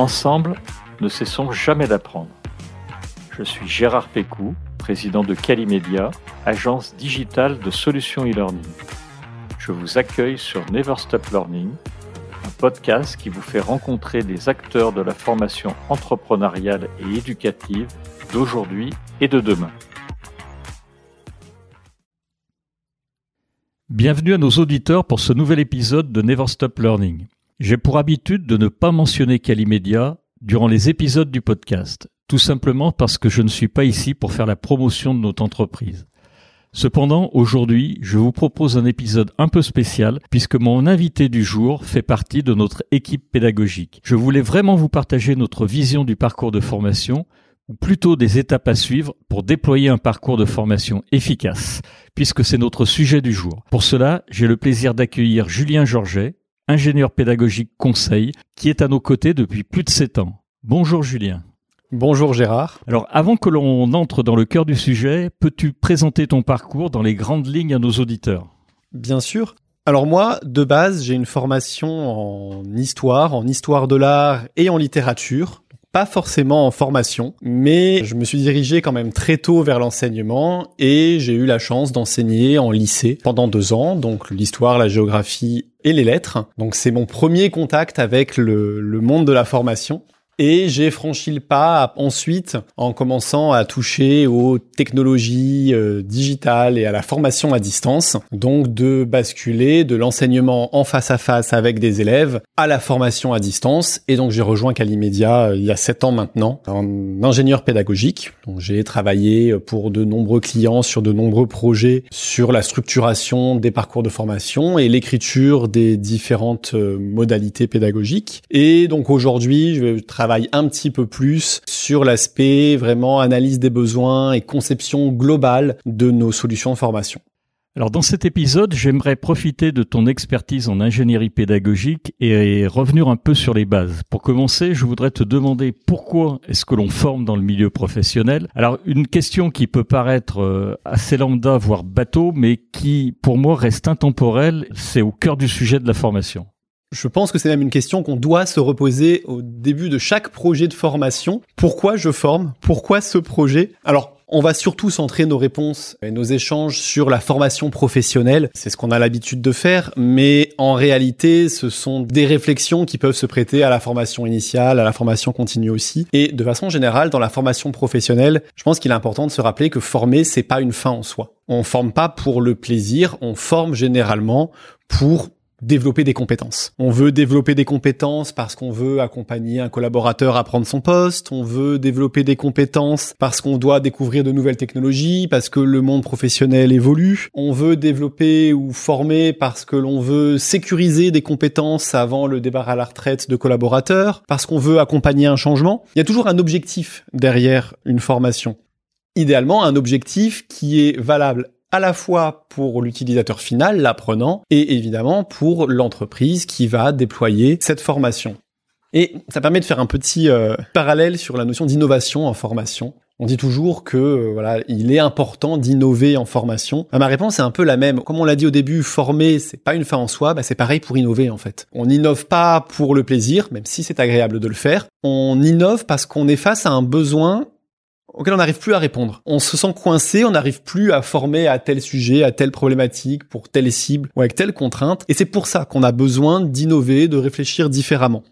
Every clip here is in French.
Ensemble, ne cessons jamais d'apprendre. Je suis Gérard Pécou, président de Calimedia, agence digitale de solutions e-learning. Je vous accueille sur Never Stop Learning, un podcast qui vous fait rencontrer des acteurs de la formation entrepreneuriale et éducative d'aujourd'hui et de demain. Bienvenue à nos auditeurs pour ce nouvel épisode de Never Stop Learning. J'ai pour habitude de ne pas mentionner Calimedia durant les épisodes du podcast, tout simplement parce que je ne suis pas ici pour faire la promotion de notre entreprise. Cependant, aujourd'hui, je vous propose un épisode un peu spécial puisque mon invité du jour fait partie de notre équipe pédagogique. Je voulais vraiment vous partager notre vision du parcours de formation ou plutôt des étapes à suivre pour déployer un parcours de formation efficace, puisque c'est notre sujet du jour. Pour cela, j'ai le plaisir d'accueillir Julien Georget, ingénieur pédagogique conseil, qui est à nos côtés depuis plus de 7 ans. Bonjour Julien. Bonjour Gérard. Alors avant que l'on entre dans le cœur du sujet, peux-tu présenter ton parcours dans les grandes lignes à nos auditeurs? Bien sûr. Alors moi, de base, j'ai une formation en histoire, en histoire de l'art et en littérature pas forcément en formation, mais je me suis dirigé quand même très tôt vers l'enseignement et j'ai eu la chance d'enseigner en lycée pendant deux ans, donc l'histoire, la géographie et les lettres. Donc c'est mon premier contact avec le, le monde de la formation. Et j'ai franchi le pas ensuite en commençant à toucher aux technologies euh, digitales et à la formation à distance. Donc de basculer de l'enseignement en face à face avec des élèves à la formation à distance. Et donc j'ai rejoint Calimedia euh, il y a sept ans maintenant en ingénieur pédagogique. Donc j'ai travaillé pour de nombreux clients sur de nombreux projets sur la structuration des parcours de formation et l'écriture des différentes euh, modalités pédagogiques. Et donc aujourd'hui je vais un petit peu plus sur l'aspect vraiment analyse des besoins et conception globale de nos solutions de formation. Alors dans cet épisode, j'aimerais profiter de ton expertise en ingénierie pédagogique et revenir un peu sur les bases. Pour commencer, je voudrais te demander pourquoi est-ce que l'on forme dans le milieu professionnel Alors une question qui peut paraître euh, assez lambda, voire bateau, mais qui pour moi reste intemporelle, c'est au cœur du sujet de la formation. Je pense que c'est même une question qu'on doit se reposer au début de chaque projet de formation. Pourquoi je forme? Pourquoi ce projet? Alors, on va surtout centrer nos réponses et nos échanges sur la formation professionnelle. C'est ce qu'on a l'habitude de faire, mais en réalité, ce sont des réflexions qui peuvent se prêter à la formation initiale, à la formation continue aussi. Et de façon générale, dans la formation professionnelle, je pense qu'il est important de se rappeler que former, c'est pas une fin en soi. On forme pas pour le plaisir, on forme généralement pour développer des compétences. On veut développer des compétences parce qu'on veut accompagner un collaborateur à prendre son poste, on veut développer des compétences parce qu'on doit découvrir de nouvelles technologies, parce que le monde professionnel évolue, on veut développer ou former parce que l'on veut sécuriser des compétences avant le départ à la retraite de collaborateurs, parce qu'on veut accompagner un changement. Il y a toujours un objectif derrière une formation. Idéalement, un objectif qui est valable à la fois pour l'utilisateur final, l'apprenant, et évidemment pour l'entreprise qui va déployer cette formation. Et ça permet de faire un petit euh, parallèle sur la notion d'innovation en formation. On dit toujours que euh, voilà, il est important d'innover en formation. Bah, ma réponse est un peu la même. Comme on l'a dit au début, former c'est pas une fin en soi, bah, c'est pareil pour innover en fait. On n'innove pas pour le plaisir, même si c'est agréable de le faire. On innove parce qu'on est face à un besoin auquel on n'arrive plus à répondre. On se sent coincé, on n'arrive plus à former à tel sujet, à telle problématique, pour telle cible ou avec telle contrainte. Et c'est pour ça qu'on a besoin d'innover, de réfléchir différemment.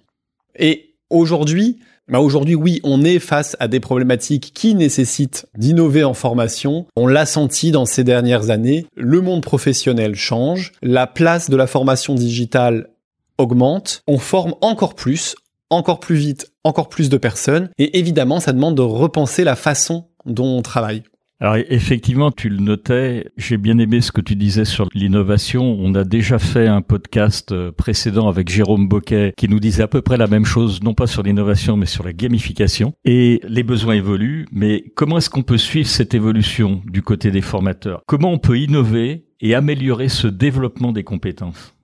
Et aujourd'hui, bah aujourd'hui, oui, on est face à des problématiques qui nécessitent d'innover en formation. On l'a senti dans ces dernières années. Le monde professionnel change. La place de la formation digitale augmente. On forme encore plus, encore plus vite, encore plus de personnes. Et évidemment, ça demande de repenser la façon dont on travaille. Alors effectivement, tu le notais, j'ai bien aimé ce que tu disais sur l'innovation. On a déjà fait un podcast euh, précédent avec Jérôme Boquet qui nous disait à peu près la même chose, non pas sur l'innovation, mais sur la gamification. Et les besoins évoluent, mais comment est-ce qu'on peut suivre cette évolution du côté des formateurs? Comment on peut innover et améliorer ce développement des compétences?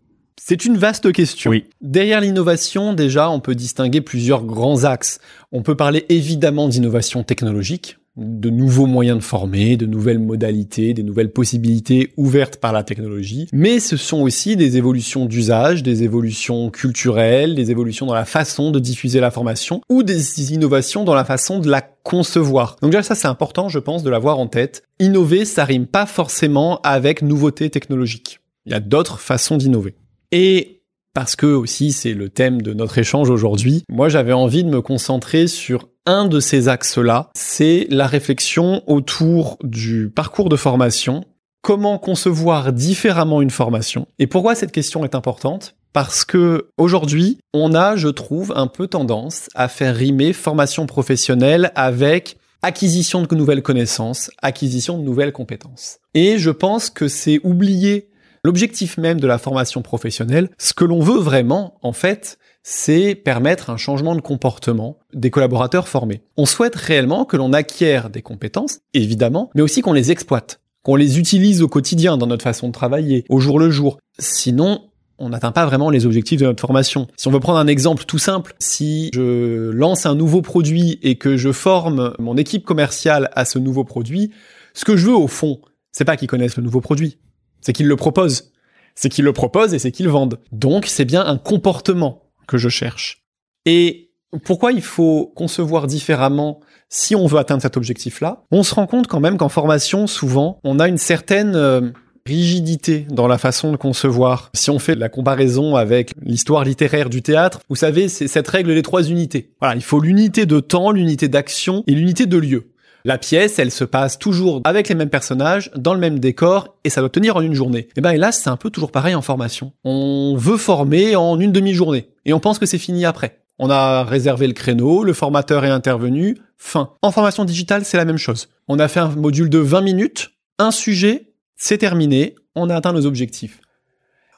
C'est une vaste question. Derrière l'innovation, déjà, on peut distinguer plusieurs grands axes. On peut parler évidemment d'innovation technologique. de nouveaux moyens de former, de nouvelles modalités, des nouvelles possibilités ouvertes par la technologie, mais ce sont aussi des évolutions d'usage, des évolutions culturelles, des évolutions dans la façon de diffuser la formation ou des innovations dans la façon de la concevoir. Donc déjà ça c'est important je pense de l'avoir en tête. Innover ça rime pas forcément avec nouveauté technologique. Il y a d'autres façons d'innover. Et parce que aussi c'est le thème de notre échange aujourd'hui, moi j'avais envie de me concentrer sur un de ces axes-là, c'est la réflexion autour du parcours de formation. Comment concevoir différemment une formation? Et pourquoi cette question est importante? Parce que aujourd'hui, on a, je trouve, un peu tendance à faire rimer formation professionnelle avec acquisition de nouvelles connaissances, acquisition de nouvelles compétences. Et je pense que c'est oublier l'objectif même de la formation professionnelle. Ce que l'on veut vraiment, en fait, c'est permettre un changement de comportement des collaborateurs formés. On souhaite réellement que l'on acquiert des compétences, évidemment, mais aussi qu'on les exploite, qu'on les utilise au quotidien dans notre façon de travailler, au jour le jour. Sinon, on n'atteint pas vraiment les objectifs de notre formation. Si on veut prendre un exemple tout simple, si je lance un nouveau produit et que je forme mon équipe commerciale à ce nouveau produit, ce que je veux au fond, c'est pas qu'ils connaissent le nouveau produit, c'est qu'ils le proposent. C'est qu'ils le proposent et c'est qu'ils vendent. Donc c'est bien un comportement que je cherche. Et pourquoi il faut concevoir différemment si on veut atteindre cet objectif-là? On se rend compte quand même qu'en formation, souvent, on a une certaine euh, rigidité dans la façon de concevoir. Si on fait la comparaison avec l'histoire littéraire du théâtre, vous savez, c'est cette règle des trois unités. Voilà, il faut l'unité de temps, l'unité d'action et l'unité de lieu. La pièce, elle se passe toujours avec les mêmes personnages, dans le même décor, et ça doit tenir en une journée. Et eh ben hélas, c'est un peu toujours pareil en formation. On veut former en une demi-journée, et on pense que c'est fini après. On a réservé le créneau, le formateur est intervenu, fin. En formation digitale, c'est la même chose. On a fait un module de 20 minutes, un sujet, c'est terminé, on a atteint nos objectifs.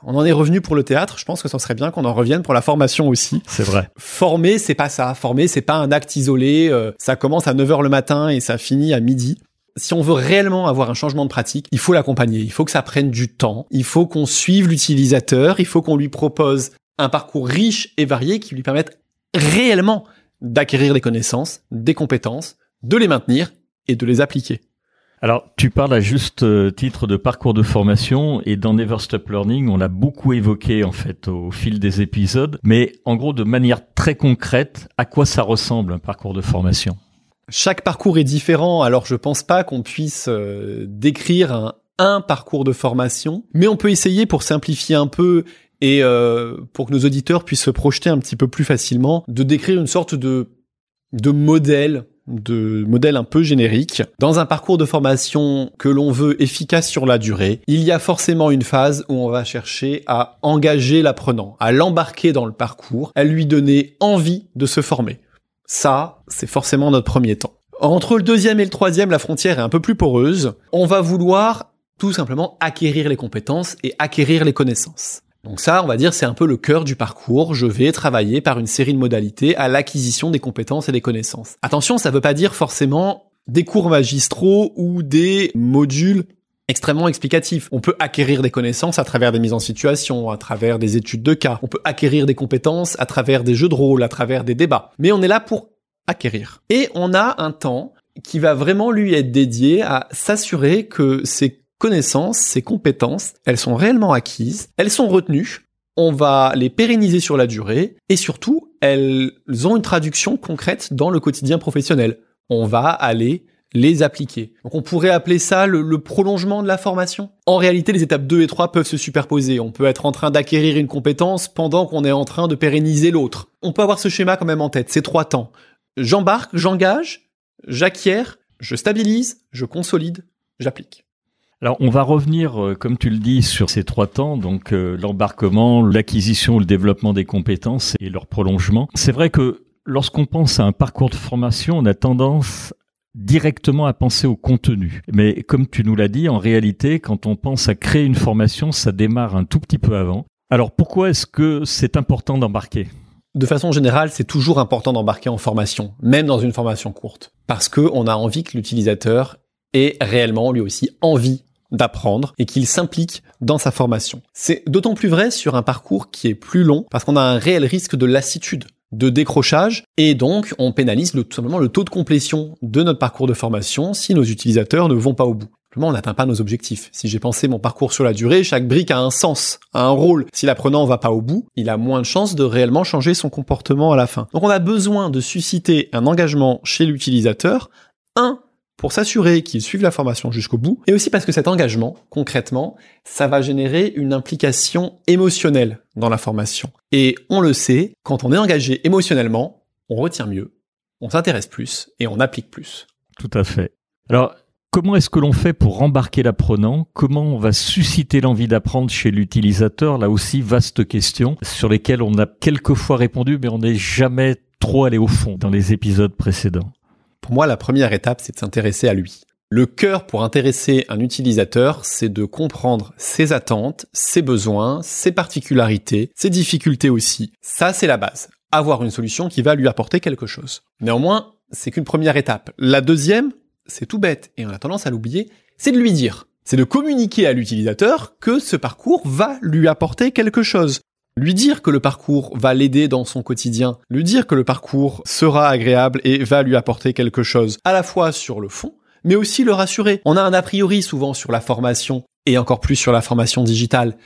On en est revenu pour le théâtre. Je pense que ce serait bien qu'on en revienne pour la formation aussi. C'est vrai. Former, c'est pas ça. Former, c'est pas un acte isolé. Euh, ça commence à 9h le matin et ça finit à midi. Si on veut réellement avoir un changement de pratique, il faut l'accompagner. Il faut que ça prenne du temps. Il faut qu'on suive l'utilisateur. Il faut qu'on lui propose un parcours riche et varié qui lui permette réellement d'acquérir des connaissances, des compétences, de les maintenir et de les appliquer. Alors, tu parles à juste euh, titre de parcours de formation et dans Never Stop Learning, on l'a beaucoup évoqué en fait au fil des épisodes, mais en gros de manière très concrète, à quoi ça ressemble un parcours de formation? Chaque parcours est différent, alors je pense pas qu'on puisse euh, décrire un, parcours de formation, mais on peut essayer pour simplifier un peu et euh, pour que nos auditeurs puissent se projeter un petit peu plus facilement, de décrire une sorte de de modèle de modèle un peu générique. Dans un parcours de formation que l'on veut efficace sur la durée, il y a forcément une phase où on va chercher à engager l'apprenant, à l'embarquer dans le parcours, à lui donner envie de se former. Ça, c'est forcément notre premier temps. Entre le deuxième et le troisième, la frontière est un peu plus poreuse. On va vouloir tout simplement acquérir les compétences et acquérir les connaissances. Donc ça, on va dire, c'est un peu le cœur du parcours. Je vais travailler par une série de modalités à l'acquisition des compétences et des connaissances. Attention, ça ne veut pas dire forcément des cours magistraux ou des modules extrêmement explicatifs. On peut acquérir des connaissances à travers des mises en situation, à travers des études de cas. On peut acquérir des compétences à travers des jeux de rôle, à travers des débats. Mais on est là pour acquérir. Et on a un temps qui va vraiment lui être dédié à s'assurer que ces connaissances, ces compétences, elles sont réellement acquises, elles sont retenues, on va les pérenniser sur la durée et surtout, elles ont une traduction concrète dans le quotidien professionnel. On va aller les appliquer. Donc on pourrait appeler ça le, prolongement de la formation. En réalité, les étapes 2 et 3 peuvent se superposer. On peut être en train d'acquérir une compétence pendant qu'on est en train de pérenniser l'autre. On peut avoir ce schéma quand même en tête, ces trois temps. J'embarque, j'engage, j'acquiers, je stabilise, je consolide, j'applique. Alors on va revenir, euh, comme tu le dis, sur ces trois temps, donc euh, l'embarquement, l'acquisition, le développement des compétences et leur prolongement. C'est vrai que lorsqu'on pense à un parcours de formation, on a tendance directement à penser au contenu. Mais comme tu nous l'as dit, en réalité, quand on pense à créer une formation, ça démarre un tout petit peu avant. Alors pourquoi est-ce que c'est important d'embarquer? De façon générale, c'est toujours important d'embarquer en formation, même dans une formation courte, parce que on a envie que l'utilisateur ait réellement lui aussi envie d'apprendre et qu'il s'implique dans sa formation. C'est d'autant plus vrai sur un parcours qui est plus long parce qu'on a un réel risque de lassitude de décrochage et donc on pénalise le, tout simplement le taux de complétion de notre parcours de formation si nos utilisateurs ne vont pas au bout. On n'atteint pas nos objectifs. Si j'ai pensé mon parcours sur la durée, chaque brique a un sens, a un rôle. Si l'apprenant va pas au bout, il a moins de chances de réellement changer son comportement à la fin. Donc on a besoin de susciter un engagement chez l'utilisateur. Un, pour s'assurer qu'il suive la formation jusqu'au bout, et aussi parce que cet engagement, concrètement, ça va générer une implication émotionnelle dans la formation. Et on le sait, quand on est engagé émotionnellement, on retient mieux, on s'intéresse plus et on applique plus. Tout à fait. Alors, comment est-ce que l'on fait pour embarquer l'apprenant? Comment on va susciter l'envie d'apprendre chez l'utilisateur? Là aussi, vaste question sur lesquelles on a quelquefois répondu, mais on n'est jamais trop allé au fond dans les épisodes précédents. Pour moi, la première étape, c'est de s'intéresser à lui. Le cœur pour intéresser un utilisateur, c'est de comprendre ses attentes, ses besoins, ses particularités, ses difficultés aussi. Ça, c'est la base. Avoir une solution qui va lui apporter quelque chose. Néanmoins, c'est qu'une première étape. La deuxième, c'est tout bête, et on a tendance à l'oublier, c'est de lui dire. C'est de communiquer à l'utilisateur que ce parcours va lui apporter quelque chose lui dire que le parcours va l'aider dans son quotidien, lui dire que le parcours sera agréable et va lui apporter quelque chose, à la fois sur le fond, mais aussi le rassurer. On a un a priori souvent sur la formation, et encore plus sur la formation digitale.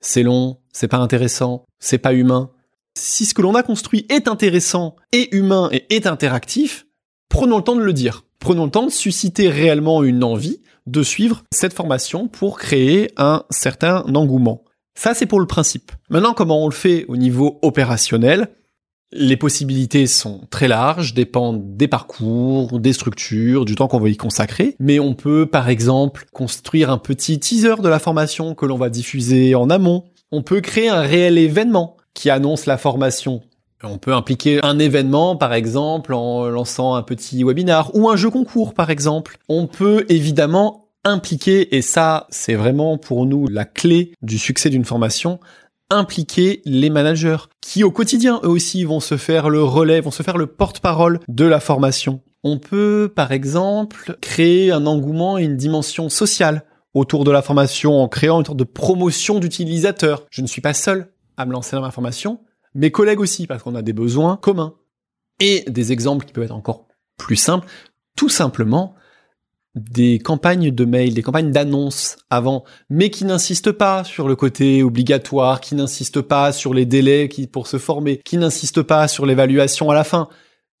C'est long, c'est pas intéressant, c'est pas humain. Si ce que l'on a construit est intéressant, et humain et est interactif, prenons le temps de le dire. Prenons le temps de susciter réellement une envie de suivre cette formation pour créer un certain engouement. Ça, c'est pour le principe. Maintenant, comment on le fait au niveau opérationnel? Les possibilités sont très larges, dépendent des parcours, des structures, du temps qu'on va y consacrer. Mais on peut, par exemple, construire un petit teaser de la formation que l'on va diffuser en amont. On peut créer un réel événement qui annonce la formation. On peut impliquer un événement, par exemple, en lançant un petit webinar ou un jeu concours, par exemple. On peut évidemment impliquer, et ça c'est vraiment pour nous la clé du succès d'une formation, impliquer les managers qui au quotidien eux aussi vont se faire le relais, vont se faire le porte-parole de la formation. On peut par exemple créer un engouement et une dimension sociale autour de la formation en créant une sorte de promotion d'utilisateurs. Je ne suis pas seul à me lancer dans ma formation, mes collègues aussi parce qu'on a des besoins communs. Et des exemples qui peuvent être encore plus simples, tout simplement des campagnes de mail, des campagnes d'annonces avant, mais qui n'insistent pas sur le côté obligatoire, qui n'insistent pas sur les délais qui, pour se former, qui n'insistent pas sur l'évaluation à la fin.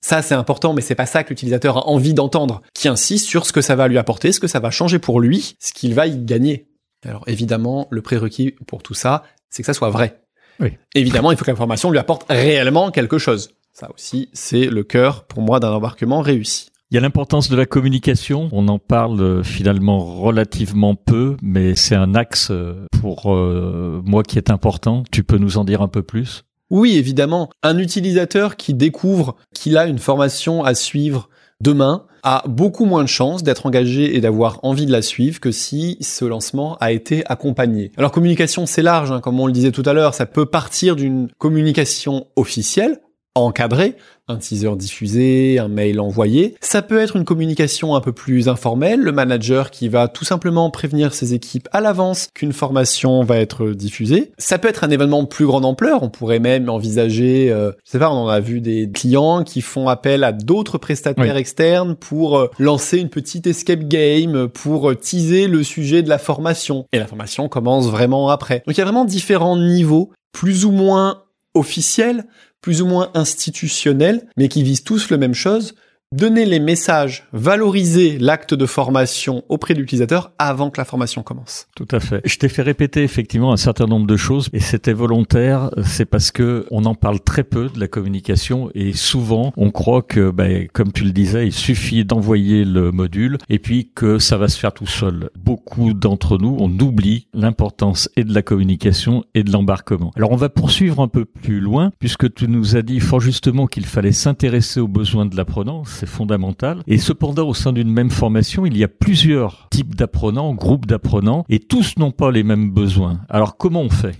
Ça, c'est important, mais c'est pas ça que l'utilisateur a envie d'entendre. Qui insiste sur ce que ça va lui apporter, ce que ça va changer pour lui, ce qu'il va y gagner. Alors, évidemment, le prérequis pour tout ça, c'est que ça soit vrai. Oui. Évidemment, il faut que l'information lui apporte réellement quelque chose. Ça aussi, c'est le cœur, pour moi, d'un embarquement réussi. Il y a l'importance de la communication. On en parle euh, finalement relativement peu, mais c'est un axe euh, pour euh, moi qui est important. Tu peux nous en dire un peu plus? Oui, évidemment. Un utilisateur qui découvre qu'il a une formation à suivre demain a beaucoup moins de chances d'être engagé et d'avoir envie de la suivre que si ce lancement a été accompagné. Alors communication, c'est large, hein, comme on le disait tout à l'heure, ça peut partir d'une communication officielle, encadrée, un teaser diffusé, un mail envoyé. Ça peut être une communication un peu plus informelle, le manager qui va tout simplement prévenir ses équipes à l'avance qu'une formation va être diffusée. Ça peut être un événement de plus grande ampleur, on pourrait même envisager, euh, je sais pas, on en a vu des clients qui font appel à d'autres prestataires externes pour euh, lancer une petite escape game, pour euh, teaser le sujet de la formation. Et la formation commence vraiment après. Donc il y a vraiment différents niveaux, plus ou moins officiels, plus ou moins institutionnels, mais qui visent tous la même chose, donner les messages, valoriser l'acte de formation auprès de l'utilisateur avant que la formation commence. Tout à fait. Je t'ai fait répéter effectivement un certain nombre de choses et c'était volontaire. C'est parce que on en parle très peu de la communication et souvent on croit que, ben, comme tu le disais, il suffit d'envoyer le module et puis que ça va se faire tout seul. Beaucoup d'entre nous, on oublie l'importance et de la communication et de l'embarquement. Alors on va poursuivre un peu plus loin puisque tu nous as dit fort justement qu'il fallait s'intéresser aux besoins de l'apprenant c'est fondamental. Et cependant, au sein d'une même formation, il y a plusieurs types d'apprenants, groupes d'apprenants, et tous n'ont pas les mêmes besoins. Alors comment on fait?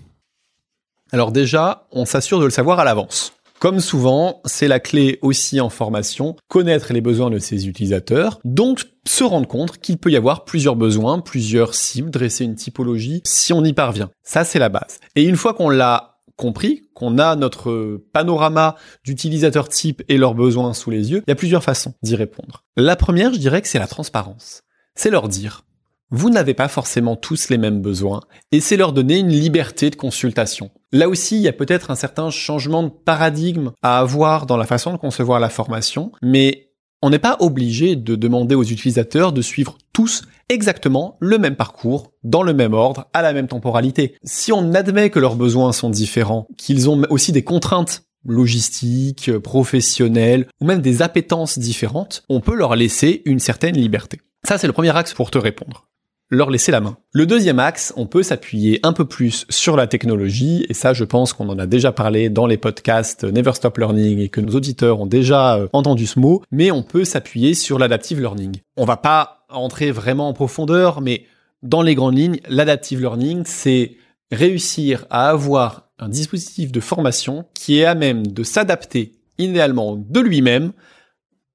Alors déjà, on s'assure de le savoir à l'avance. Comme souvent, c'est la clé aussi en formation, connaître les besoins de ses utilisateurs, donc se rendre compte qu'il peut y avoir plusieurs besoins, plusieurs cibles, dresser une typologie si on y parvient. Ça, c'est la base. Et une fois qu'on l'a compris, qu'on a notre panorama d'utilisateurs type et leurs besoins sous les yeux, il y a plusieurs façons d'y répondre. La première, je dirais que c'est la transparence. C'est leur dire, vous n'avez pas forcément tous les mêmes besoins, et c'est leur donner une liberté de consultation. Là aussi, il y a peut-être un certain changement de paradigme à avoir dans la façon de concevoir la formation, mais on n'est pas obligé de demander aux utilisateurs de suivre tous exactement le même parcours, dans le même ordre, à la même temporalité. Si on admet que leurs besoins sont différents, qu'ils ont aussi des contraintes logistiques, professionnelles, ou même des appétences différentes, on peut leur laisser une certaine liberté. Ça, c'est le premier axe pour te répondre leur laisser la main. Le deuxième axe, on peut s'appuyer un peu plus sur la technologie, et ça je pense qu'on en a déjà parlé dans les podcasts Never Stop Learning et que nos auditeurs ont déjà euh, entendu ce mot, mais on peut s'appuyer sur l'adaptive learning. On va pas entrer vraiment en profondeur, mais dans les grandes lignes, l'adaptive learning, c'est réussir à avoir un dispositif de formation qui est à même de s'adapter idéalement de lui-même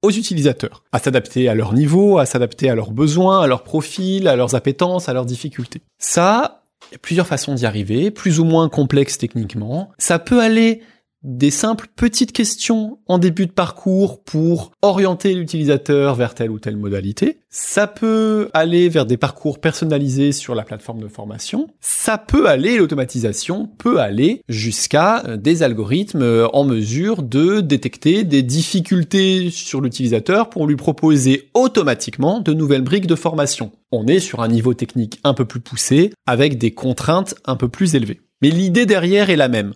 aux utilisateurs, à s'adapter à leur niveau, à s'adapter à leurs besoins, à leur profil, à leurs appétences, à leurs difficultés. Ça, il y a plusieurs façons d'y arriver, plus ou moins complexes techniquement. Ça peut aller des simples petites questions en début de parcours pour orienter l'utilisateur vers telle ou telle modalité. Ça peut aller vers des parcours personnalisés sur la plateforme de formation. Ça peut aller, l'automatisation peut aller jusqu'à des algorithmes en mesure de détecter des difficultés sur l'utilisateur pour lui proposer automatiquement de nouvelles briques de formation. On est sur un niveau technique un peu plus poussé avec des contraintes un peu plus élevées. Mais l'idée derrière est la même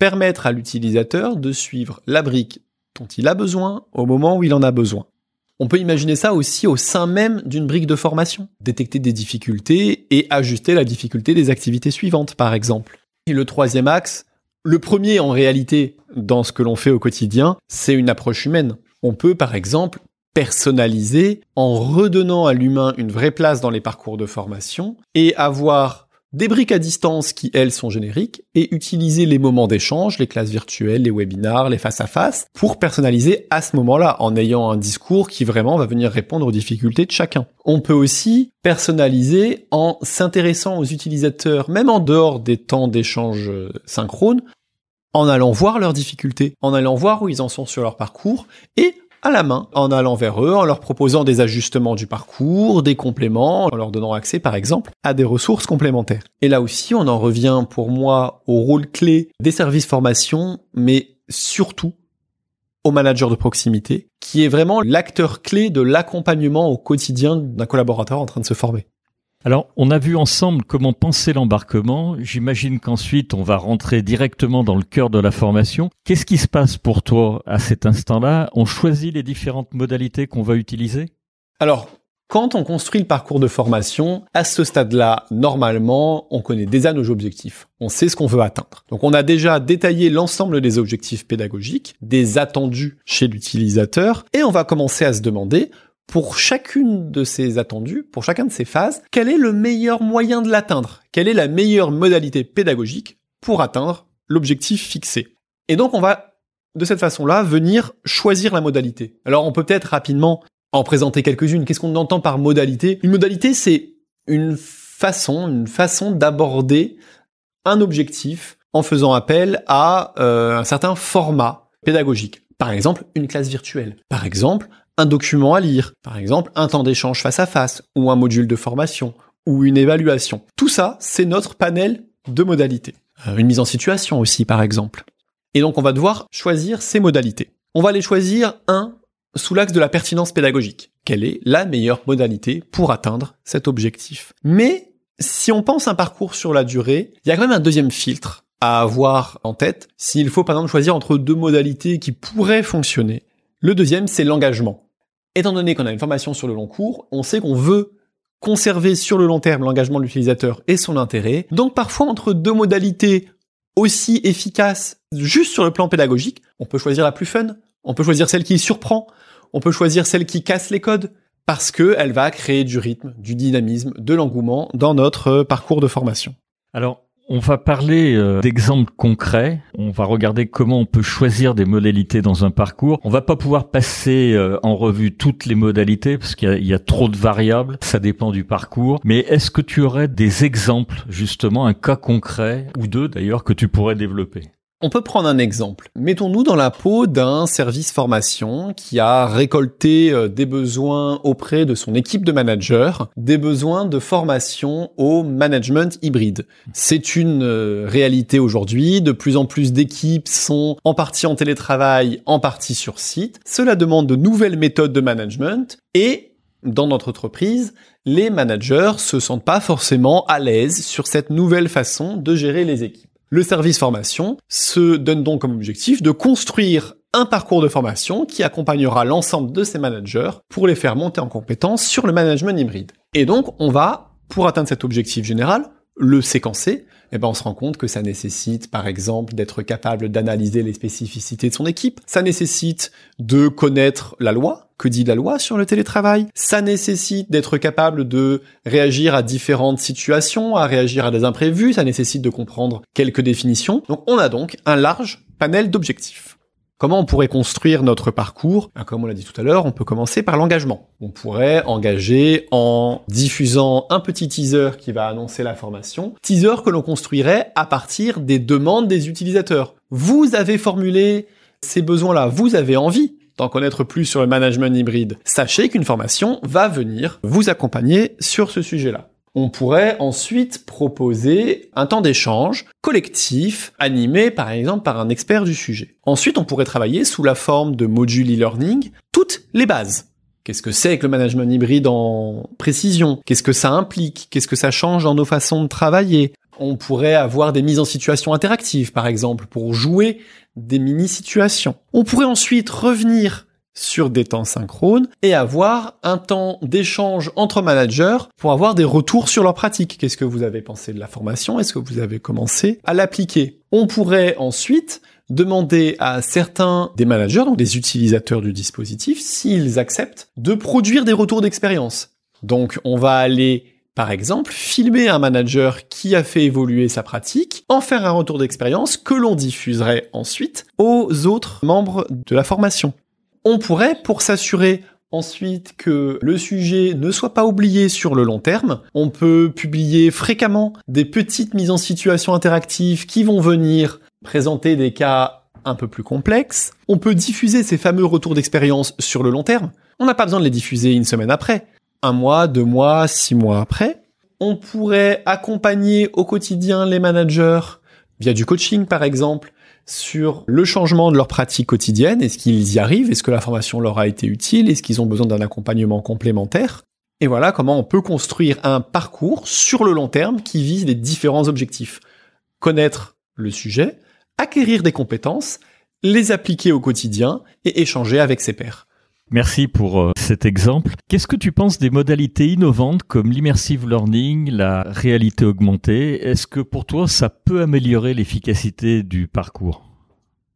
permettre à l'utilisateur de suivre la brique dont il a besoin au moment où il en a besoin. On peut imaginer ça aussi au sein même d'une brique de formation. Détecter des difficultés et ajuster la difficulté des activités suivantes, par exemple. Et le troisième axe, le premier en réalité dans ce que l'on fait au quotidien, c'est une approche humaine. On peut par exemple personnaliser en redonnant à l'humain une vraie place dans les parcours de formation et avoir des briques à distance qui, elles, sont génériques, et utiliser les moments d'échange, les classes virtuelles, les webinars, les face-à-face, pour personnaliser à ce moment-là, en ayant un discours qui vraiment va venir répondre aux difficultés de chacun. On peut aussi personnaliser en s'intéressant aux utilisateurs, même en dehors des temps d'échange synchrone, en allant voir leurs difficultés, en allant voir où ils en sont sur leur parcours, et à la main, en allant vers eux, en leur proposant des ajustements du parcours, des compléments, en leur donnant accès par exemple à des ressources complémentaires. Et là aussi, on en revient pour moi au rôle clé des services formation, mais surtout au manager de proximité, qui est vraiment l'acteur clé de l'accompagnement au quotidien d'un collaborateur en train de se former. Alors, on a vu ensemble comment penser l'embarquement. J'imagine qu'ensuite, on va rentrer directement dans le cœur de la formation. Qu'est-ce qui se passe pour toi à cet instant-là? On choisit les différentes modalités qu'on va utiliser? Alors, quand on construit le parcours de formation, à ce stade-là, normalement, on connaît déjà nos objectifs. On sait ce qu'on veut atteindre. Donc on a déjà détaillé l'ensemble des objectifs pédagogiques, des attendus chez l'utilisateur, et on va commencer à se demander pour chacune de ces attendus, pour chacun de ces phases, quel est le meilleur moyen de l'atteindre? Quelle est la meilleure modalité pédagogique pour atteindre l'objectif fixé? Et donc on va de cette façon-là venir choisir la modalité. Alors on peut peut-être rapidement en présenter quelques-unes. Qu'est-ce qu'on entend par modalité? Une modalité, c'est une façon, une façon d'aborder un objectif en faisant appel à euh, un certain format pédagogique. Par exemple, une classe virtuelle. Par exemple, un document à lire, par exemple un temps d'échange face à face, ou un module de formation, ou une évaluation. Tout ça, c'est notre panel de modalités. Euh, une mise en situation aussi, par exemple. Et donc on va devoir choisir ces modalités. On va les choisir, un, sous l'axe de la pertinence pédagogique. Quelle est la meilleure modalité pour atteindre cet objectif? Mais si on pense un parcours sur la durée, il y a quand même un deuxième filtre à avoir en tête s'il faut par exemple choisir entre deux modalités qui pourraient fonctionner. Le deuxième, c'est l'engagement. Étant donné qu'on a une formation sur le long cours, on sait qu'on veut conserver sur le long terme l'engagement de l'utilisateur et son intérêt. Donc parfois entre deux modalités aussi efficaces juste sur le plan pédagogique, on peut choisir la plus fun, on peut choisir celle qui surprend, on peut choisir celle qui casse les codes parce que elle va créer du rythme, du dynamisme, de l'engouement dans notre parcours de formation. Alors, On va parler euh, d'exemples concrets. On va regarder comment on peut choisir des modalités dans un parcours. On va pas pouvoir passer euh, en revue toutes les modalités parce qu'il y, y, a trop de variables. Ça dépend du parcours. Mais est-ce que tu aurais des exemples, justement, un cas concret ou deux d'ailleurs que tu pourrais développer? On peut prendre un exemple. Mettons-nous dans la peau d'un service formation qui a récolté euh, des besoins auprès de son équipe de managers, des besoins de formation au management hybride. C'est une euh, réalité aujourd'hui. De plus en plus d'équipes sont en partie en télétravail, en partie sur site. Cela demande de nouvelles méthodes de management et dans notre entreprise, les managers se sentent pas forcément à l'aise sur cette nouvelle façon de gérer les équipes. Le service formation se donne donc comme objectif de construire un parcours de formation qui accompagnera l'ensemble de ces managers pour les faire monter en compétence sur le management hybride. Et donc, on va, pour atteindre cet objectif général, le séquencer eh ben on se rend compte que ça nécessite, par exemple, d'être capable d'analyser les spécificités de son équipe. Ça nécessite de connaître la loi. Que dit la loi sur le télétravail? Ça nécessite d'être capable de réagir à différentes situations, à réagir à des imprévus. Ça nécessite de comprendre quelques définitions. Donc, on a donc un large panel d'objectifs. Comment on pourrait construire notre parcours? Ben, Comme on l'a dit tout à l'heure, on peut commencer par l'engagement. On pourrait engager en diffusant un petit teaser qui va annoncer la formation, teaser que l'on construirait à partir des demandes des utilisateurs. Vous avez formulé ces besoins-là, vous avez envie d'en connaître plus sur le management hybride. Sachez qu'une formation va venir vous accompagner sur ce sujet-là on pourrait ensuite proposer un temps d'échange collectif, animé par exemple par un expert du sujet. Ensuite, on pourrait travailler sous la forme de modules e-learning toutes les bases. Qu'est-ce que c'est que le management hybride en précision? Qu'est-ce que ça implique? Qu'est-ce que ça change dans nos façons de travailler? On pourrait avoir des mises en situation interactives, par exemple, pour jouer des mini-situations. On pourrait ensuite revenir sur des temps synchrones et avoir un temps d'échange entre managers pour avoir des retours sur leur pratique. Qu'est-ce que vous avez pensé de la formation? Est-ce que vous avez commencé à l'appliquer? On pourrait ensuite demander à certains des managers, donc des utilisateurs du dispositif, s'ils acceptent de produire des retours d'expérience. Donc on va aller par exemple, filmer un manager qui a fait évoluer sa pratique, en faire un retour d'expérience que l'on diffuserait ensuite aux autres membres de la formation. On pourrait, pour s'assurer ensuite que le sujet ne soit pas oublié sur le long terme, on peut publier fréquemment des petites mises en situation interactives qui vont venir présenter des cas un peu plus complexes. On peut diffuser ces fameux retours d'expérience sur le long terme. On n'a pas besoin de les diffuser une semaine après. Un mois, deux mois, six mois après. On pourrait accompagner au quotidien les managers via du coaching par exemple, sur le changement de leur pratique quotidienne. Est-ce qu'ils y arrivent? Est-ce que la formation leur a été utile? Est-ce qu'ils ont besoin d'un accompagnement complémentaire? Et voilà comment on peut construire un parcours sur le long terme qui vise les différents objectifs. Connaître le sujet, acquérir des compétences, les appliquer au quotidien et échanger avec ses pairs. Merci pour euh, cet exemple. Qu'est-ce que tu penses des modalités innovantes comme l'immersive learning, la réalité augmentée? Est-ce que pour toi, ça peut améliorer l'efficacité du parcours?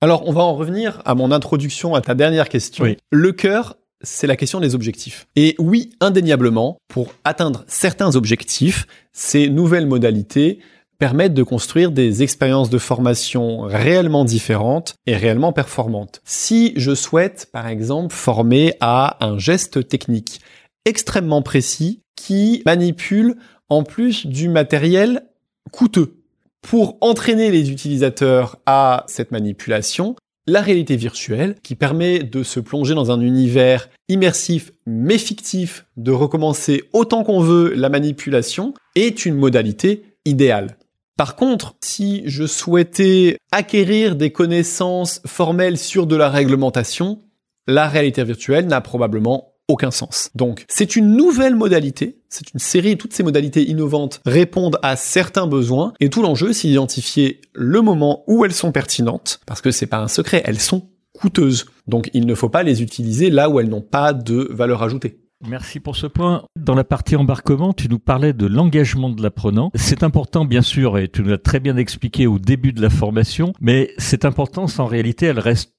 Alors, on va en revenir à mon introduction à ta dernière question. Le cœur, c'est la question des objectifs. Et oui, indéniablement, pour atteindre certains objectifs, ces nouvelles modalités permettent de construire des expériences de formation réellement différentes et réellement performantes. Si je souhaite, par exemple, former à un geste technique extrêmement précis qui manipule en plus du matériel coûteux. Pour entraîner les utilisateurs à cette manipulation, la réalité virtuelle, qui permet de se plonger dans un univers immersif mais fictif, de recommencer autant qu'on veut la manipulation, est une modalité idéale. Par contre, si je souhaitais acquérir des connaissances formelles sur de la réglementation, la réalité virtuelle n'a probablement aucun sens. Donc, c'est une nouvelle modalité, c'est une série, toutes ces modalités innovantes répondent à certains besoins, et tout l'enjeu, c'est d'identifier le moment où elles sont pertinentes, parce que c'est pas un secret, elles sont coûteuses. Donc, il ne faut pas les utiliser là où elles n'ont pas de valeur ajoutée. Merci pour ce point. Dans la partie embarquement, tu nous parlais de l'engagement de l'apprenant. C'est important, bien sûr, et tu nous l'as très bien expliqué au début de la formation, mais cette importance, en réalité, elle reste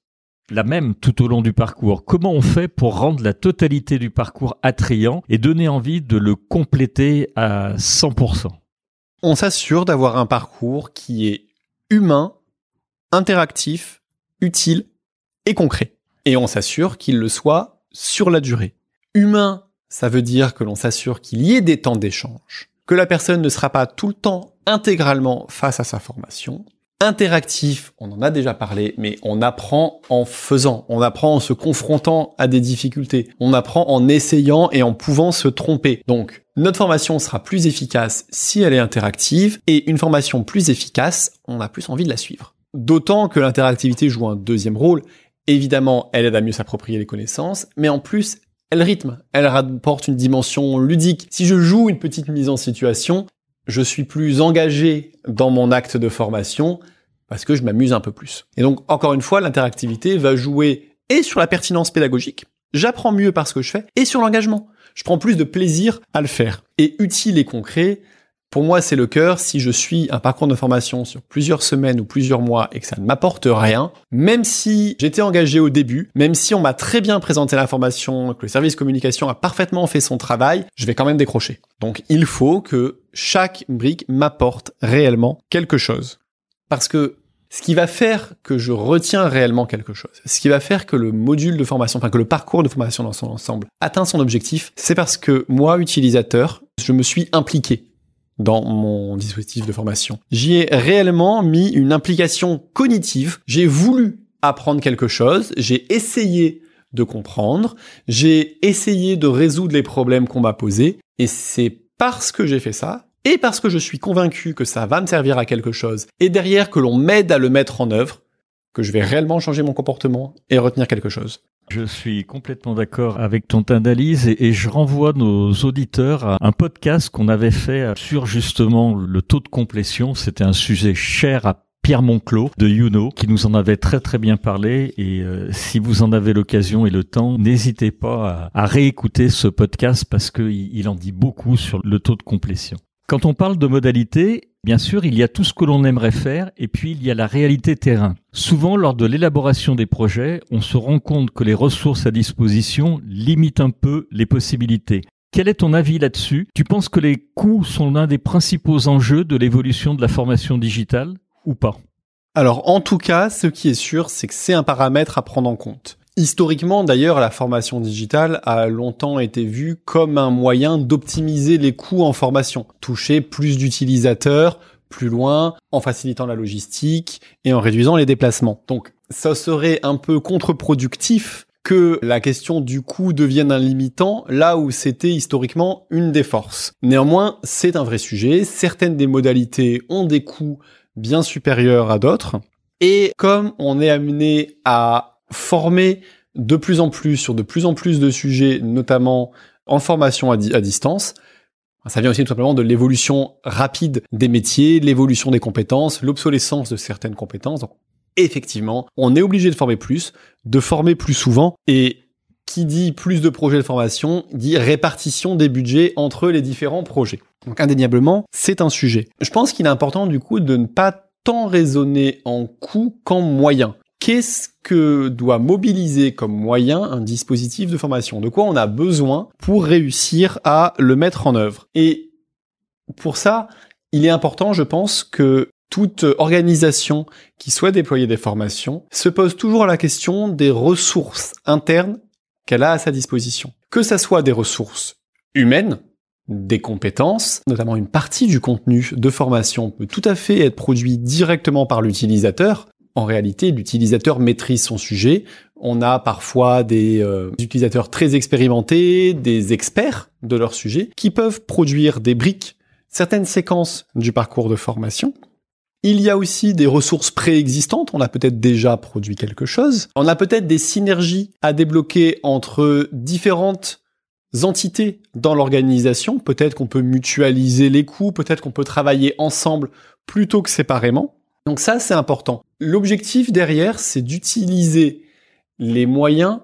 la même tout au long du parcours. Comment on fait pour rendre la totalité du parcours attrayant et donner envie de le compléter à 100% On s'assure d'avoir un parcours qui est humain, interactif, utile et concret. Et on s'assure qu'il le soit sur la durée. Humain, ça veut dire que l'on s'assure qu'il y ait des temps d'échange, que la personne ne sera pas tout le temps intégralement face à sa formation. Interactif, on en a déjà parlé, mais on apprend en faisant, on apprend en se confrontant à des difficultés, on apprend en essayant et en pouvant se tromper. Donc, notre formation sera plus efficace si elle est interactive, et une formation plus efficace, on a plus envie de la suivre. D'autant que l'interactivité joue un deuxième rôle. Évidemment, elle aide à mieux s'approprier les connaissances, mais en plus, elle rythme, elle rapporte une dimension ludique. Si je joue une petite mise en situation, je suis plus engagé dans mon acte de formation parce que je m'amuse un peu plus. Et donc, encore une fois, l'interactivité va jouer et sur la pertinence pédagogique, j'apprends mieux par ce que je fais, et sur l'engagement. Je prends plus de plaisir à le faire. Et utile et concret, pour moi, c'est le cœur. Si je suis un parcours de formation sur plusieurs semaines ou plusieurs mois et que ça ne m'apporte rien, même si j'étais engagé au début, même si on m'a très bien présenté l'information, que le service communication a parfaitement fait son travail, je vais quand même décrocher. Donc, il faut que chaque brique m'apporte réellement quelque chose. Parce que ce qui va faire que je retiens réellement quelque chose, ce qui va faire que le module de formation, enfin que le parcours de formation dans son ensemble atteint son objectif, c'est parce que moi, utilisateur, je me suis impliqué dans mon dispositif de formation. J'y ai réellement mis une implication cognitive. J'ai voulu apprendre quelque chose, j'ai essayé de comprendre, j'ai essayé de résoudre les problèmes qu'on m'a posés, et c'est parce que j'ai fait ça, et parce que je suis convaincu que ça va me servir à quelque chose, et derrière que l'on m'aide à le mettre en œuvre, que je vais réellement changer mon comportement et retenir quelque chose. Je suis complètement d'accord avec ton analyse et, je renvoie nos auditeurs à un podcast qu'on avait fait sur justement le taux de complétion. C'était un sujet cher à Pierre Monclos de Youno qui nous en avait très très bien parlé et euh, si vous en avez l'occasion et le temps, n'hésitez pas à, réécouter ce podcast parce qu'il il en dit beaucoup sur le taux de complétion. Quand on parle de modalité, bien sûr, il y a tout ce que l'on aimerait faire et puis il y a la réalité terrain. Souvent, lors de l'élaboration des projets, on se rend compte que les ressources à disposition limitent un peu les possibilités. Quel est ton avis là-dessus? Tu penses que les coûts sont l'un des principaux enjeux de l'évolution de la formation digitale ou pas? Alors en tout cas, ce qui est sûr, c'est que c'est un paramètre à prendre en compte. Historiquement, d'ailleurs, la formation digitale a longtemps été vue comme un moyen d'optimiser les coûts en formation, toucher plus d'utilisateurs plus loin, en facilitant la logistique et en réduisant les déplacements. Donc, ça serait un peu contre-productif que la question du coût devienne un limitant là où c'était historiquement une des forces. Néanmoins, c'est un vrai sujet. Certaines des modalités ont des coûts bien supérieurs à d'autres. Et comme on est amené à former de plus en plus sur de plus en plus de sujets, notamment en formation à, distance. Ça vient aussi tout simplement de l'évolution rapide des métiers, l'évolution des compétences, l'obsolescence de certaines compétences. Donc, effectivement, on est obligé de former plus, de former plus souvent, et qui dit plus de projets de formation dit répartition des budgets entre les différents projets. Donc indéniablement, c'est un sujet. Je pense qu'il est important du coup de ne pas tant raisonner en coût qu'en moyens qu'est-ce que doit mobiliser comme moyen un dispositif de formation? De quoi on a besoin pour réussir à le mettre en œuvre? Et pour ça, il est important, je pense, que toute organisation qui souhaite déployer des formations se pose toujours la question des ressources internes qu'elle a à sa disposition. Que ça soit des ressources humaines, des compétences, notamment une partie du contenu de formation peut tout à fait être produit directement par l'utilisateur, en réalité, l'utilisateur maîtrise son sujet. On a parfois des euh, utilisateurs très expérimentés, des experts de leur sujet, qui peuvent produire des briques, certaines séquences du parcours de formation. Il y a aussi des ressources préexistantes, on a peut-être déjà produit quelque chose. On a peut-être des synergies à débloquer entre différentes entités dans l'organisation. Peut-être qu'on peut mutualiser les coûts, peut-être qu'on peut travailler ensemble plutôt que séparément. Donc ça, c'est important. L'objectif derrière, c'est d'utiliser les moyens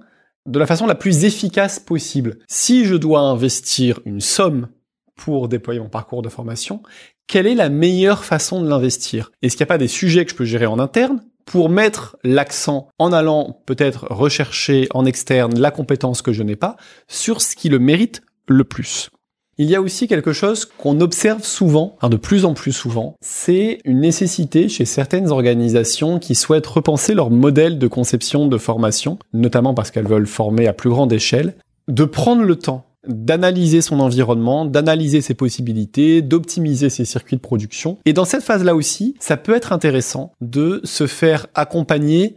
de la façon la plus efficace possible. Si je dois investir une somme pour déployer mon parcours de formation, quelle est la meilleure façon de l'investir? Est-ce qu'il n'y a pas des sujets que je peux gérer en interne pour mettre l'accent en allant peut-être rechercher en externe la compétence que je n'ai pas sur ce qui le mérite le plus? Il y a aussi quelque chose qu'on observe souvent, de plus en plus souvent, c'est une nécessité chez certaines organisations qui souhaitent repenser leur modèle de conception de formation, notamment parce qu'elles veulent former à plus grande échelle, de prendre le temps d'analyser son environnement, d'analyser ses possibilités, d'optimiser ses circuits de production. Et dans cette phase-là aussi, ça peut être intéressant de se faire accompagner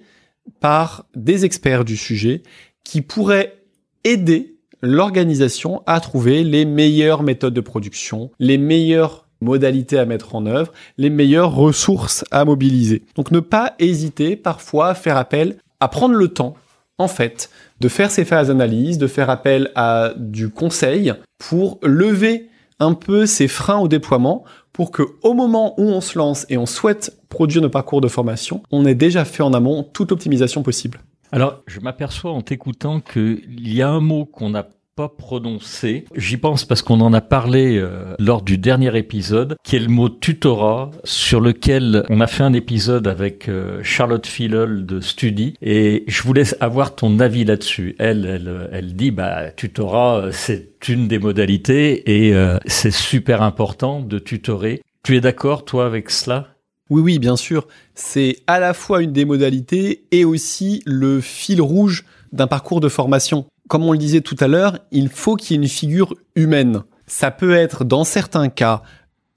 par des experts du sujet qui pourraient aider l'organisation à trouver les meilleures méthodes de production, les meilleures modalités à mettre en œuvre, les meilleures ressources à mobiliser. Donc ne pas hésiter parfois à faire appel, à prendre le temps, en fait, de faire ces phases d'analyse, de faire appel à du conseil pour lever un peu ces freins au déploiement pour que au moment où on se lance et on souhaite produire nos parcours de formation, on ait déjà fait en amont toute l'optimisation possible. Alors, je m'aperçois en t'écoutant qu'il y a un mot qu'on n'a pas prononcé. J'y pense parce qu'on en a parlé euh, lors du dernier épisode, qui est le mot tutorat, sur lequel on a fait un épisode avec euh, Charlotte Filol de Studi, et je voulais avoir ton avis là-dessus. Elle, elle, elle dit, bah, tutorat, euh, c'est une des modalités, et c'est super important de tutorer. Tu es d'accord, toi, avec cela? Oui, oui, bien sûr. C'est à la fois une des modalités et aussi le fil rouge d'un parcours de formation. Comme on le disait tout à l'heure, il faut qu'il y ait une figure humaine. Ça peut être, dans certains cas,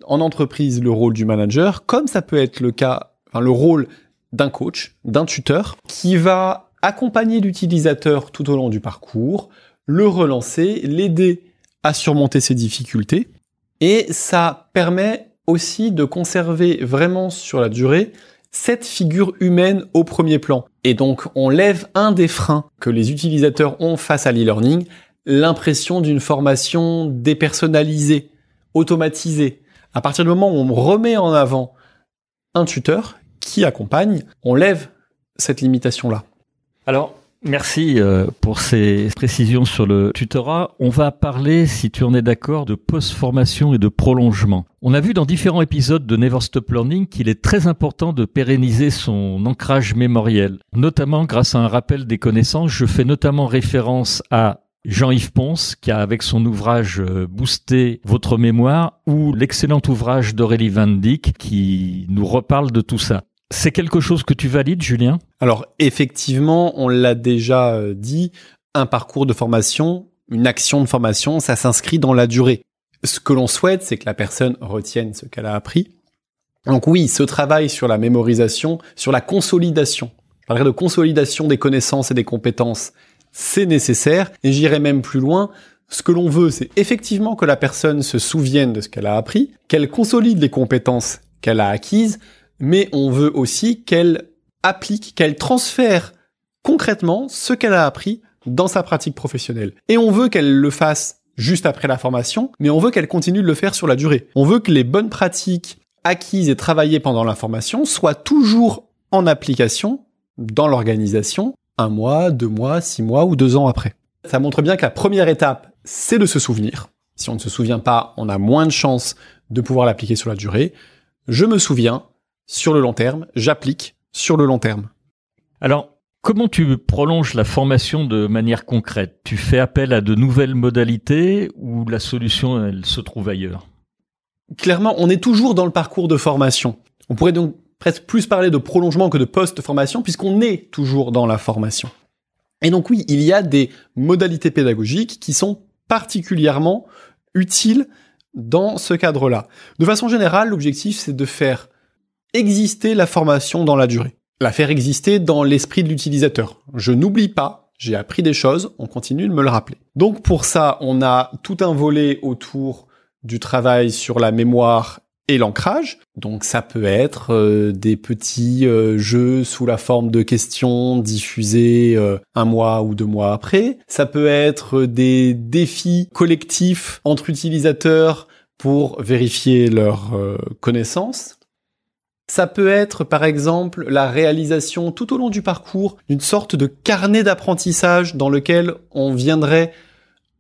en entreprise, le rôle du manager, comme ça peut être le cas, enfin, le rôle d'un coach, d'un tuteur, qui va accompagner l'utilisateur tout au long du parcours, le relancer, l'aider à surmonter ses difficultés. Et ça permet aussi de conserver vraiment sur la durée cette figure humaine au premier plan. Et donc on lève un des freins que les utilisateurs ont face à l'e-learning, l'impression d'une formation dépersonnalisée, automatisée. À partir du moment où on remet en avant un tuteur qui accompagne, on lève cette limitation-là. Alors, Merci euh, pour ces précisions sur le tutorat. On va parler, si tu en es d'accord, de post-formation et de prolongement. On a vu dans différents épisodes de Never Stop Learning qu'il est très important de pérenniser son ancrage mémoriel, notamment grâce à un rappel des connaissances. Je fais notamment référence à Jean-Yves Ponce, qui a avec son ouvrage euh, boosté votre mémoire, ou l'excellent ouvrage d'Aurélie Van Dyck, qui nous reparle de tout ça. C'est quelque chose que tu valides, Julien? Alors effectivement, on l'a déjà euh, dit, un parcours de formation, une action de formation, ça s'inscrit dans la durée. Ce que l'on souhaite, c'est que la personne retienne ce qu'elle a appris. Donc oui, ce travail sur la mémorisation, sur la consolidation, je de consolidation des connaissances et des compétences, c'est nécessaire. Et j'irai même plus loin. Ce que l'on veut, c'est effectivement que la personne se souvienne de ce qu'elle a appris, qu'elle consolide les compétences qu'elle a acquises, mais on veut aussi qu'elle applique, qu'elle transfère concrètement ce qu'elle a appris dans sa pratique professionnelle. Et on veut qu'elle le fasse juste après la formation, mais on veut qu'elle continue de le faire sur la durée. On veut que les bonnes pratiques acquises et travaillées pendant la formation soient toujours en application dans l'organisation un mois, deux mois, six mois ou deux ans après. Ça montre bien que la première étape, c'est de se souvenir. Si on ne se souvient pas, on a moins de chances de pouvoir l'appliquer sur la durée. Je me souviens, sur le long terme, j'applique sur le long terme. Alors, comment tu prolonges la formation de manière concrète? Tu fais appel à de nouvelles modalités ou la solution, elle se trouve ailleurs? Clairement, on est toujours dans le parcours de formation. On pourrait donc presque plus parler de prolongement que de post-formation puisqu'on est toujours dans la formation. Et donc oui, il y a des modalités pédagogiques qui sont particulièrement utiles dans ce cadre-là. De façon générale, l'objectif c'est de faire exister la formation dans la durée. La faire exister dans l'esprit de l'utilisateur. Je n'oublie pas, j'ai appris des choses, on continue de me le rappeler. Donc pour ça, on a tout un volet autour du travail sur la mémoire et l'ancrage. Donc ça peut être euh, des petits euh, jeux sous la forme de questions diffusés euh, un mois ou deux mois après. Ça peut être des défis collectifs entre utilisateurs pour vérifier leurs connaissances. Ça peut être par exemple la réalisation tout au long du parcours d'une sorte de carnet d'apprentissage dans lequel on viendrait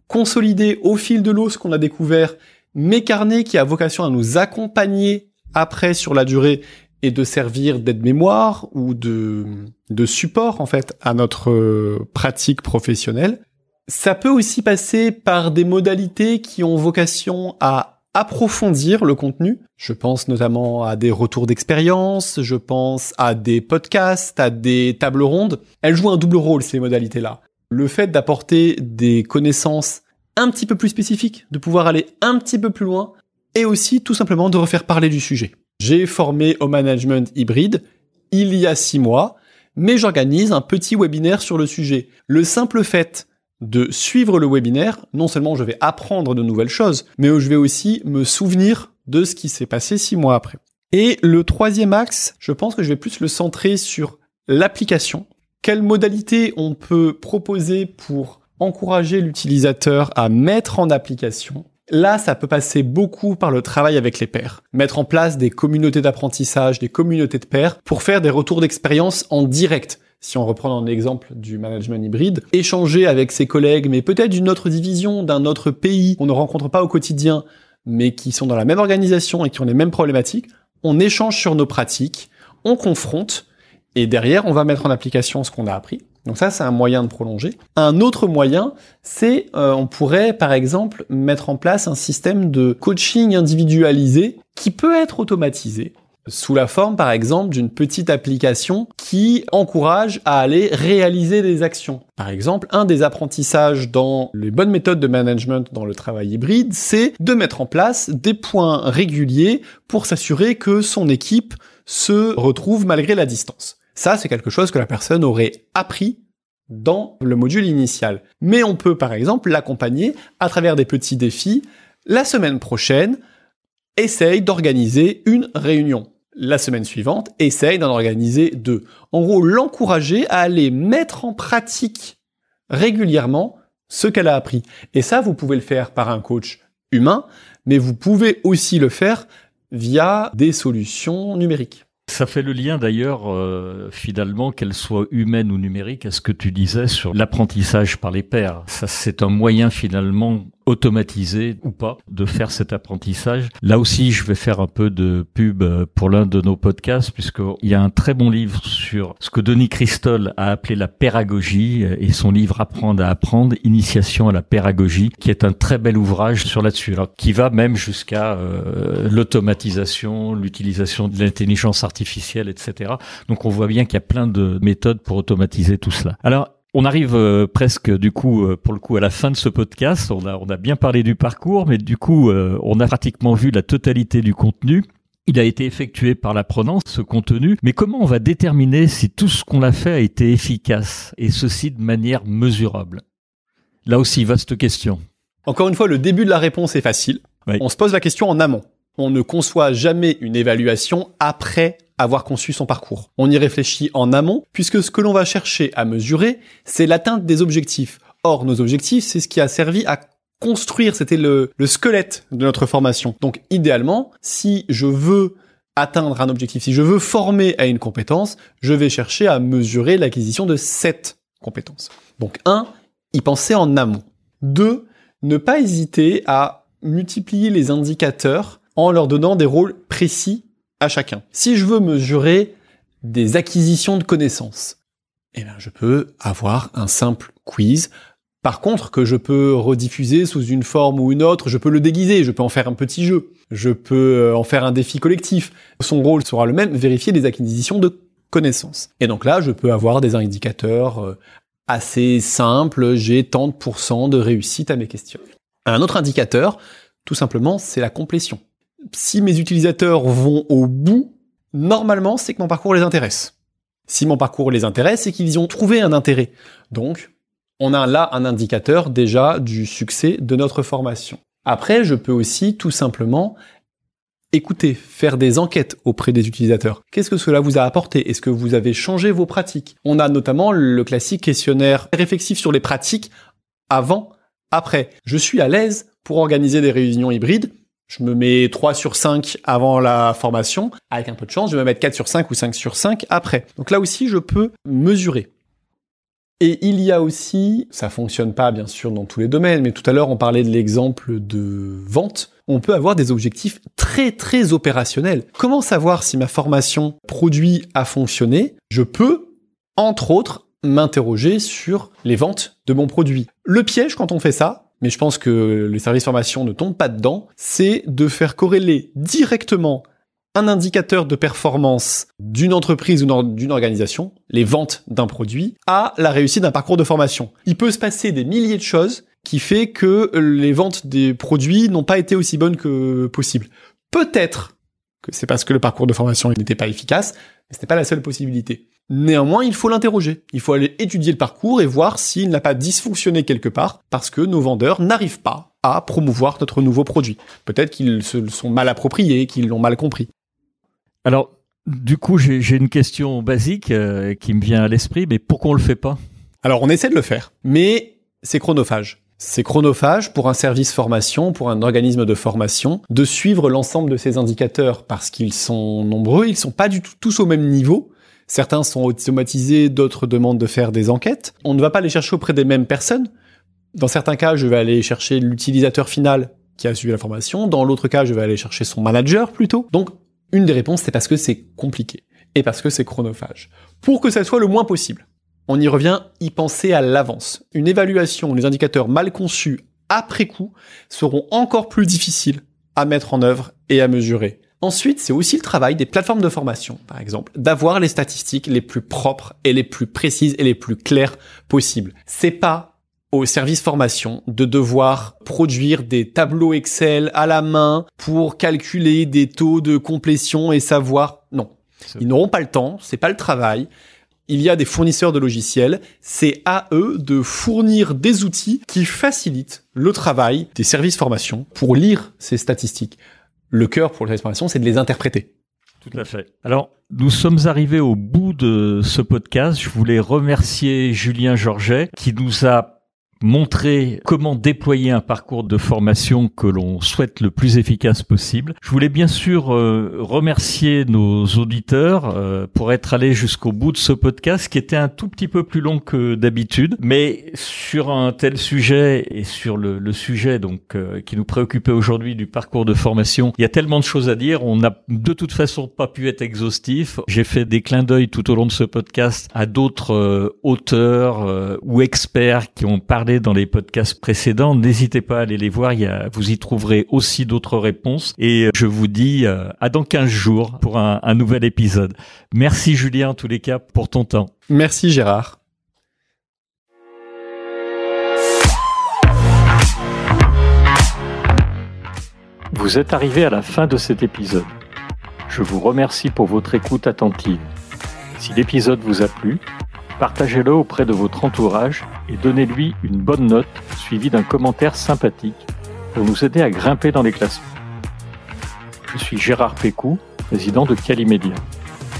consolider au fil de l'eau ce qu'on a découvert, mais carnet qui a vocation à nous accompagner après sur la durée et de servir d'aide-mémoire ou de, de support en fait à notre pratique professionnelle. Ça peut aussi passer par des modalités qui ont vocation à approfondir le contenu. Je pense notamment à des retours d'expérience, je pense à des podcasts, à des tables rondes. Elles jouent un double rôle, ces modalités-là. Le fait d'apporter des connaissances un petit peu plus spécifiques, de pouvoir aller un petit peu plus loin, et aussi tout simplement de refaire parler du sujet. J'ai formé au management hybride il y a six mois, mais j'organise un petit webinaire sur le sujet. Le simple fait de suivre le webinaire, non seulement je vais apprendre de nouvelles choses, mais je vais aussi me souvenir de ce qui s'est passé six mois après. Et le troisième axe, je pense que je vais plus le centrer sur l'application. Quelles modalités on peut proposer pour encourager l'utilisateur à mettre en application Là, ça peut passer beaucoup par le travail avec les pairs. Mettre en place des communautés d'apprentissage, des communautés de pairs pour faire des retours d'expérience en direct. Si on reprend un exemple du management hybride, échanger avec ses collègues, mais peut-être d'une autre division, d'un autre pays qu'on ne rencontre pas au quotidien, mais qui sont dans la même organisation et qui ont les mêmes problématiques, on échange sur nos pratiques, on confronte, et derrière, on va mettre en application ce qu'on a appris. Donc ça, c'est un moyen de prolonger. Un autre moyen, c'est euh, on pourrait par exemple mettre en place un système de coaching individualisé qui peut être automatisé sous la forme par exemple d'une petite application qui encourage à aller réaliser des actions. Par exemple, un des apprentissages dans les bonnes méthodes de management dans le travail hybride, c'est de mettre en place des points réguliers pour s'assurer que son équipe se retrouve malgré la distance. Ça, c'est quelque chose que la personne aurait appris dans le module initial. Mais on peut par exemple l'accompagner à travers des petits défis. La semaine prochaine, essaye d'organiser une réunion. La semaine suivante, essaye d'en organiser deux. En gros, l'encourager à aller mettre en pratique régulièrement ce qu'elle a appris. Et ça, vous pouvez le faire par un coach humain, mais vous pouvez aussi le faire via des solutions numériques. Ça fait le lien d'ailleurs, euh, finalement, qu'elle soit humaine ou numérique, à ce que tu disais sur l'apprentissage par les pairs. Ça, c'est un moyen finalement automatisé ou pas de faire cet apprentissage. Là aussi, je vais faire un peu de pub euh, pour l'un de nos podcasts puisqu'il y a un très bon livre sur ce que Denis Christol a appelé la pédagogie euh, et son livre Apprendre à apprendre, initiation à la pédagogie, qui est un très bel ouvrage sur là-dessus, qui va même jusqu'à euh, l'automatisation, l'utilisation de l'intelligence artificielle, etc. Donc on voit bien qu'il y a plein de méthodes pour automatiser tout cela. Alors on arrive euh, presque du coup euh, pour le coup à la fin de ce podcast. On a on a bien parlé du parcours, mais du coup euh, on a pratiquement vu la totalité du contenu. Il a été effectué par l'apprenant, ce contenu, mais comment on va déterminer si tout ce qu'on a fait a été efficace, et ceci de manière mesurable? Là aussi, vaste question. Encore une fois, le début de la réponse est facile. On se pose la question en amont. On ne conçoit jamais une évaluation après avoir conçu son parcours. On y réfléchit en amont, puisque ce que l'on va chercher à mesurer, c'est l'atteinte des objectifs. Or, nos objectifs, c'est ce qui a servi à construire, c'était le, squelette de notre formation. Donc, idéalement, si je veux atteindre un objectif, si je veux former à une compétence, je vais chercher à mesurer l'acquisition de cette compétence. Donc, un, y penser en amont. Deux, ne pas hésiter à multiplier les indicateurs en leur donnant des rôles précis à chacun. Si je veux mesurer des acquisitions de connaissances, eh bien, je peux avoir un simple quiz. Par contre, que je peux rediffuser sous une forme ou une autre, je peux le déguiser, je peux en faire un petit jeu, je peux euh, en faire un défi collectif. Son rôle sera le même, vérifier les acquisitions de connaissances. Et donc là, je peux avoir des indicateurs euh, assez simples, j'ai tant de pourcents de réussite à mes questions. Un autre indicateur, tout simplement, c'est la complétion si mes utilisateurs vont au bout, normalement, c'est que mon parcours les intéresse. Si mon parcours les intéresse, c'est qu'ils y ont trouvé un intérêt. Donc, on a là un indicateur déjà du succès de notre formation. Après, je peux aussi tout simplement écouter, faire des enquêtes auprès des utilisateurs. Qu'est-ce que cela vous a apporté? Est-ce que vous avez changé vos pratiques? On a notamment le classique questionnaire réflexif sur les pratiques avant, après. Je suis à l'aise pour organiser des réunions hybrides je me mets 3 sur 5 avant la formation. Avec un peu de chance, je vais me mettre 4 sur 5 ou 5 sur 5 après. Donc là aussi, je peux mesurer. Et il y a aussi, ça fonctionne pas bien sûr dans tous les domaines, mais tout à l'heure on parlait de l'exemple de vente. On peut avoir des objectifs très très opérationnels. Comment savoir si ma formation produit a fonctionné? Je peux, entre autres, m'interroger sur les ventes de mon produit. Le piège quand on fait ça, mais je pense que les services formation ne tombent pas dedans, c'est de faire corréler directement un indicateur de performance d'une entreprise ou d'une organisation, les ventes d'un produit, à la réussite d'un parcours de formation. Il peut se passer des milliers de choses qui fait que les ventes des produits n'ont pas été aussi bonnes que possible. Peut-être que c'est parce que le parcours de formation n'était pas efficace, mais ce n'est pas la seule possibilité. Néanmoins, il faut l'interroger. Il faut aller étudier le parcours et voir s'il n'a pas dysfonctionné quelque part parce que nos vendeurs n'arrivent pas à promouvoir notre nouveau produit. Peut-être qu'ils se sont mal appropriés, qu'ils l'ont mal compris. Alors, du coup, j'ai une question basique euh, qui me vient à l'esprit, mais pourquoi on le fait pas? Alors, on essaie de le faire, mais c'est chronophage. C'est chronophage pour un service formation, pour un organisme de formation, de suivre l'ensemble de ces indicateurs parce qu'ils sont nombreux, ils sont pas du tout tous au même niveau. Certains sont automatisés, d'autres demandent de faire des enquêtes. On ne va pas les chercher auprès des mêmes personnes. Dans certains cas, je vais aller chercher l'utilisateur final qui a suivi la formation. Dans l'autre cas, je vais aller chercher son manager plutôt. Donc, une des réponses, c'est parce que c'est compliqué et parce que c'est chronophage. Pour que ça soit le moins possible, on y revient, y penser à l'avance. Une évaluation, les indicateurs mal conçus après coup seront encore plus difficiles à mettre en œuvre et à mesurer. Ensuite, c'est aussi le travail des plateformes de formation, par exemple, d'avoir les statistiques les plus propres et les plus précises et les plus claires possibles. C'est pas au service formation de devoir produire des tableaux Excel à la main pour calculer des taux de complétion et savoir. Non. Ils n'auront pas le temps, c'est pas le travail il y a des fournisseurs de logiciels, c'est à eux de fournir des outils qui facilitent le travail des services formation pour lire ces statistiques. Le cœur pour les services formation, c'est de les interpréter. Tout à fait. Alors, nous sommes arrivés au bout de ce podcast. Je voulais remercier Julien Georget qui nous a montrer comment déployer un parcours de formation que l'on souhaite le plus efficace possible. Je voulais bien sûr euh, remercier nos auditeurs euh, pour être allés jusqu'au bout de ce podcast qui était un tout petit peu plus long que d'habitude, mais sur un tel sujet et sur le, le sujet donc euh, qui nous préoccupait aujourd'hui du parcours de formation, il y a tellement de choses à dire, on n'a de toute façon pas pu être exhaustif. J'ai fait des clins d'œil tout au long de ce podcast à d'autres auteurs ou experts qui ont parlé dans les podcasts précédents. N'hésitez pas à aller les voir. Il y a, vous y trouverez aussi d'autres réponses. Et je vous dis euh, à dans 15 jours pour un, un nouvel épisode. Merci Julien en tous les cas pour ton temps. Merci Gérard. Vous êtes arrivé à la fin de cet épisode. Je vous remercie pour votre écoute attentive. Si l'épisode vous a plu, Partagez-le auprès de votre entourage et donnez-lui une bonne note suivie d'un commentaire sympathique pour nous aider à grimper dans les classements. Je suis Gérard Pécou, président de Calimedia.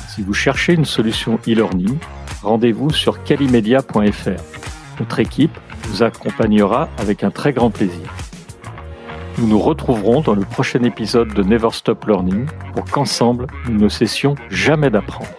Si vous cherchez une solution e-learning, rendez-vous sur calimedia.fr. Notre équipe vous accompagnera avec un très grand plaisir. Nous nous retrouverons dans le prochain épisode de Never Stop Learning pour qu'ensemble, nous ne cessions jamais d'apprendre.